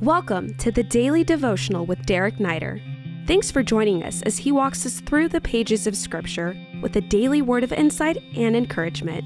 Welcome to the Daily Devotional with Derek Neider. Thanks for joining us as he walks us through the pages of Scripture with a daily word of insight and encouragement.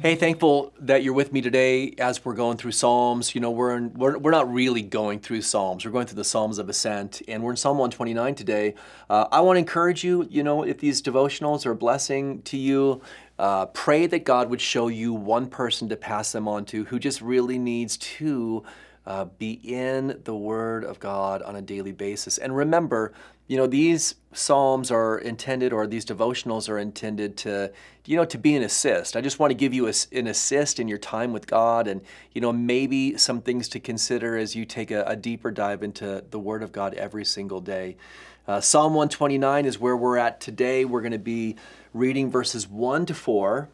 Hey, thankful that you're with me today as we're going through Psalms. You know, we're, in, we're, we're not really going through Psalms. We're going through the Psalms of Ascent, and we're in Psalm 129 today. Uh, I want to encourage you, you know, if these devotionals are a blessing to you, uh, pray that God would show you one person to pass them on to who just really needs to uh, be in the Word of God on a daily basis. And remember, you know, these psalms are intended, or these devotionals are intended to, you know, to be an assist. I just want to give you a, an assist in your time with God, and you know, maybe some things to consider as you take a, a deeper dive into the Word of God every single day. Uh, Psalm 129 is where we're at today. We're going to be reading verses 1 to 4.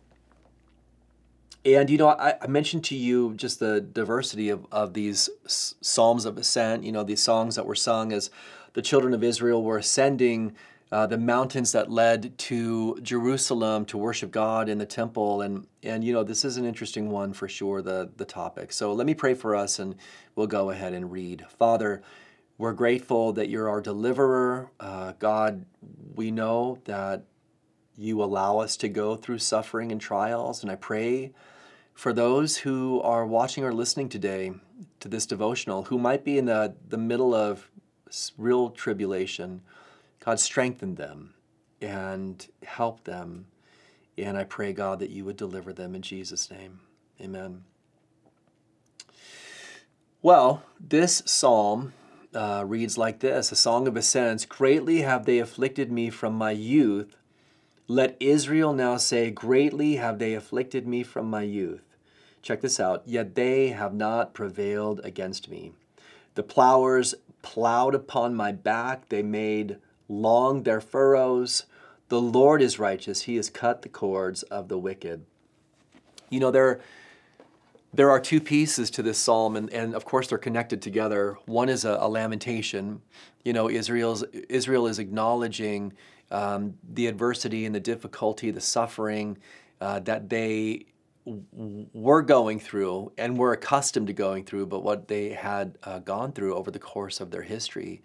And you know, I, I, mentioned to you just the diversity of, of these psalms of ascent. You know, these songs that were sung as the children of Israel were ascending uh, the mountains that led to Jerusalem to worship God in the temple. And and you know, this is an interesting one for sure. The the topic. So let me pray for us, and we'll go ahead and read. Father, we're grateful that you're our deliverer. Uh, God, we know that you allow us to go through suffering and trials, and I pray for those who are watching or listening today to this devotional who might be in the, the middle of real tribulation, God, strengthen them and help them. And I pray, God, that you would deliver them in Jesus' name. Amen. Well, this psalm uh, reads like this A song of ascents Greatly have they afflicted me from my youth. Let Israel now say, Greatly have they afflicted me from my youth. Check this out. Yet they have not prevailed against me. The plowers plowed upon my back, they made long their furrows. The Lord is righteous, he has cut the cords of the wicked. You know, there, there are two pieces to this psalm, and, and of course they're connected together. One is a, a lamentation. You know, Israel's, Israel is acknowledging um, the adversity and the difficulty, the suffering uh, that they were going through and were accustomed to going through, but what they had uh, gone through over the course of their history.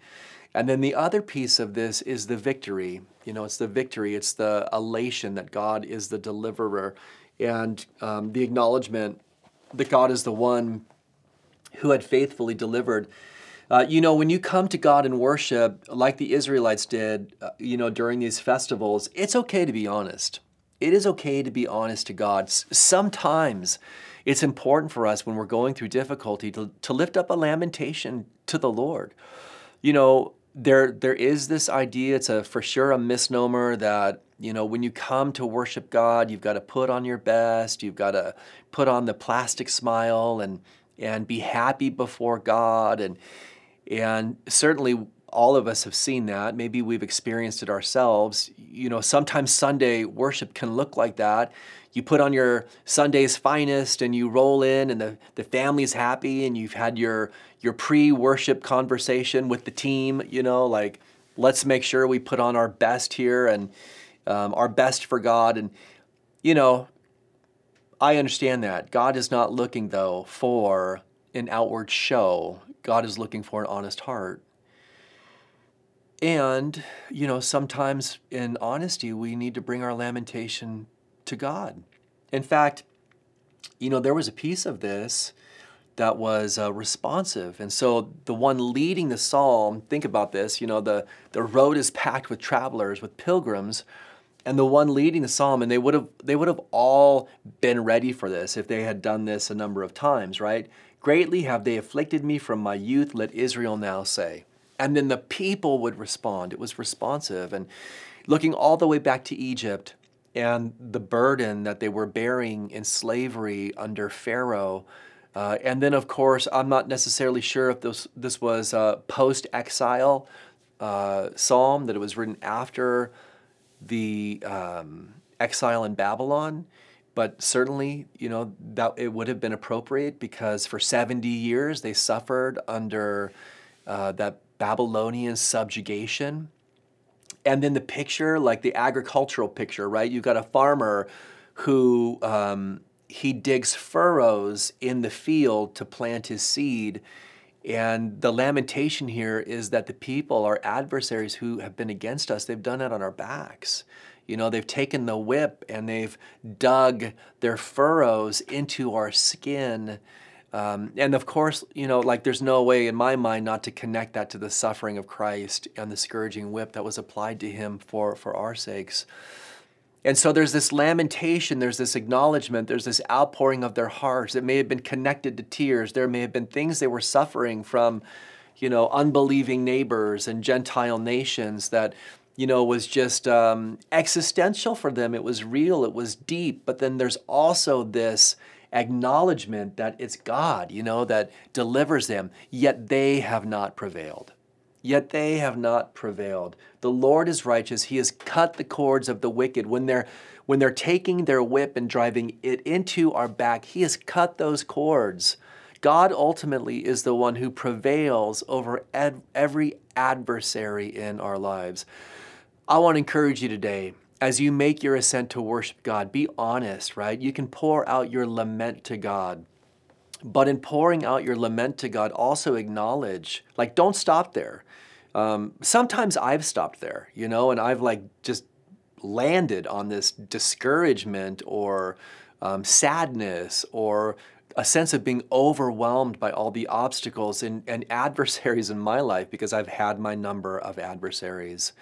And then the other piece of this is the victory. You know, it's the victory, it's the elation that God is the deliverer, and um, the acknowledgement that God is the one who had faithfully delivered uh, you know, when you come to God in worship, like the Israelites did, uh, you know, during these festivals, it's okay to be honest. It is okay to be honest to God. S- sometimes it's important for us when we're going through difficulty to, to lift up a lamentation to the Lord. You know, there there is this idea, it's a for sure a misnomer that, you know, when you come to worship God, you've got to put on your best, you've got to put on the plastic smile and and be happy before God and and certainly all of us have seen that. Maybe we've experienced it ourselves. You know, sometimes Sunday worship can look like that. You put on your Sunday's finest and you roll in and the, the family's happy and you've had your your pre-worship conversation with the team, you know, like let's make sure we put on our best here and um, our best for God. And, you know, I understand that. God is not looking, though, for an outward show. God is looking for an honest heart. And, you know, sometimes in honesty, we need to bring our lamentation to God. In fact, you know, there was a piece of this that was uh, responsive. And so the one leading the psalm, think about this, you know, the, the road is packed with travelers, with pilgrims, and the one leading the psalm, and they would have they would have all been ready for this if they had done this a number of times, right? Greatly have they afflicted me from my youth, let Israel now say. And then the people would respond. It was responsive. And looking all the way back to Egypt and the burden that they were bearing in slavery under Pharaoh. Uh, and then, of course, I'm not necessarily sure if this, this was a post exile uh, psalm, that it was written after the um, exile in Babylon but certainly, you know, that it would have been appropriate because for 70 years they suffered under uh, that Babylonian subjugation. And then the picture, like the agricultural picture, right? You've got a farmer who um, he digs furrows in the field to plant his seed. And the lamentation here is that the people, our adversaries who have been against us, they've done it on our backs. You know, they've taken the whip and they've dug their furrows into our skin. Um, and of course, you know, like there's no way in my mind not to connect that to the suffering of Christ and the scourging whip that was applied to him for, for our sakes. And so there's this lamentation, there's this acknowledgement, there's this outpouring of their hearts. It may have been connected to tears. There may have been things they were suffering from, you know, unbelieving neighbors and Gentile nations that, you know, was just um, existential for them. It was real, it was deep. But then there's also this acknowledgement that it's God, you know, that delivers them, yet they have not prevailed. Yet they have not prevailed. The Lord is righteous. He has cut the cords of the wicked. When they're, when they're taking their whip and driving it into our back, He has cut those cords. God ultimately is the one who prevails over ed- every adversary in our lives. I want to encourage you today as you make your ascent to worship God, be honest, right? You can pour out your lament to God. But in pouring out your lament to God, also acknowledge, like, don't stop there. Um, sometimes I've stopped there, you know, and I've like just landed on this discouragement or um, sadness or a sense of being overwhelmed by all the obstacles and, and adversaries in my life because I've had my number of adversaries.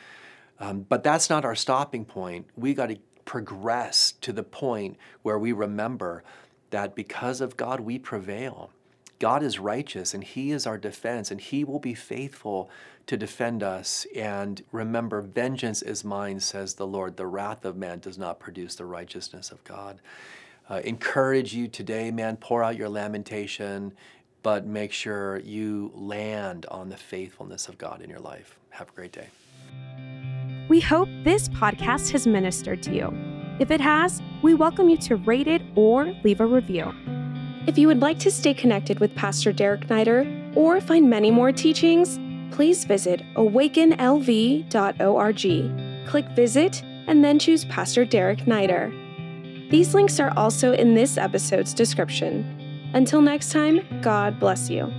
Um, but that's not our stopping point. We got to progress to the point where we remember that because of God, we prevail. God is righteous and He is our defense, and He will be faithful to defend us. And remember, vengeance is mine, says the Lord. The wrath of man does not produce the righteousness of God. Uh, encourage you today, man, pour out your lamentation, but make sure you land on the faithfulness of God in your life. Have a great day. We hope this podcast has ministered to you. If it has, we welcome you to rate it or leave a review. If you would like to stay connected with Pastor Derek Neider or find many more teachings, please visit awakenlv.org. Click Visit and then choose Pastor Derek Neider. These links are also in this episode's description. Until next time, God bless you.